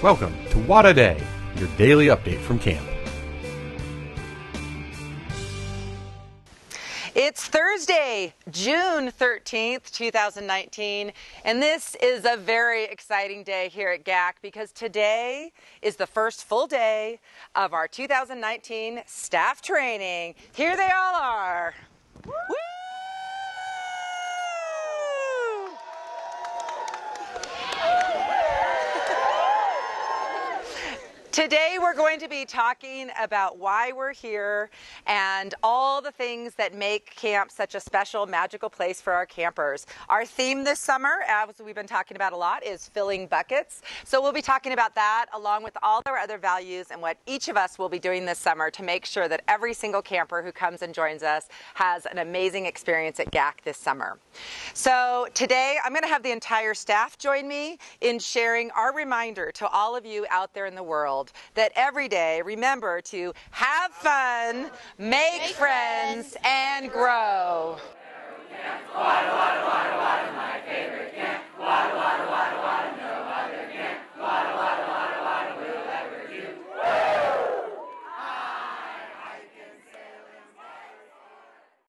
Welcome to What a Day, your daily update from camp. It's Thursday, June 13th, 2019, and this is a very exciting day here at GAC because today is the first full day of our 2019 staff training. Here they all are. Woo! Today we're going to be talking about why we're here and all the things that make camp such a special, magical place for our campers. Our theme this summer, as we've been talking about a lot, is filling buckets. So we'll be talking about that along with all our other values and what each of us will be doing this summer to make sure that every single camper who comes and joins us has an amazing experience at GAC this summer. So today I'm going to have the entire staff join me in sharing our reminder to all of you out there in the world that every day remember to have fun, make, make friends, friends, and grow.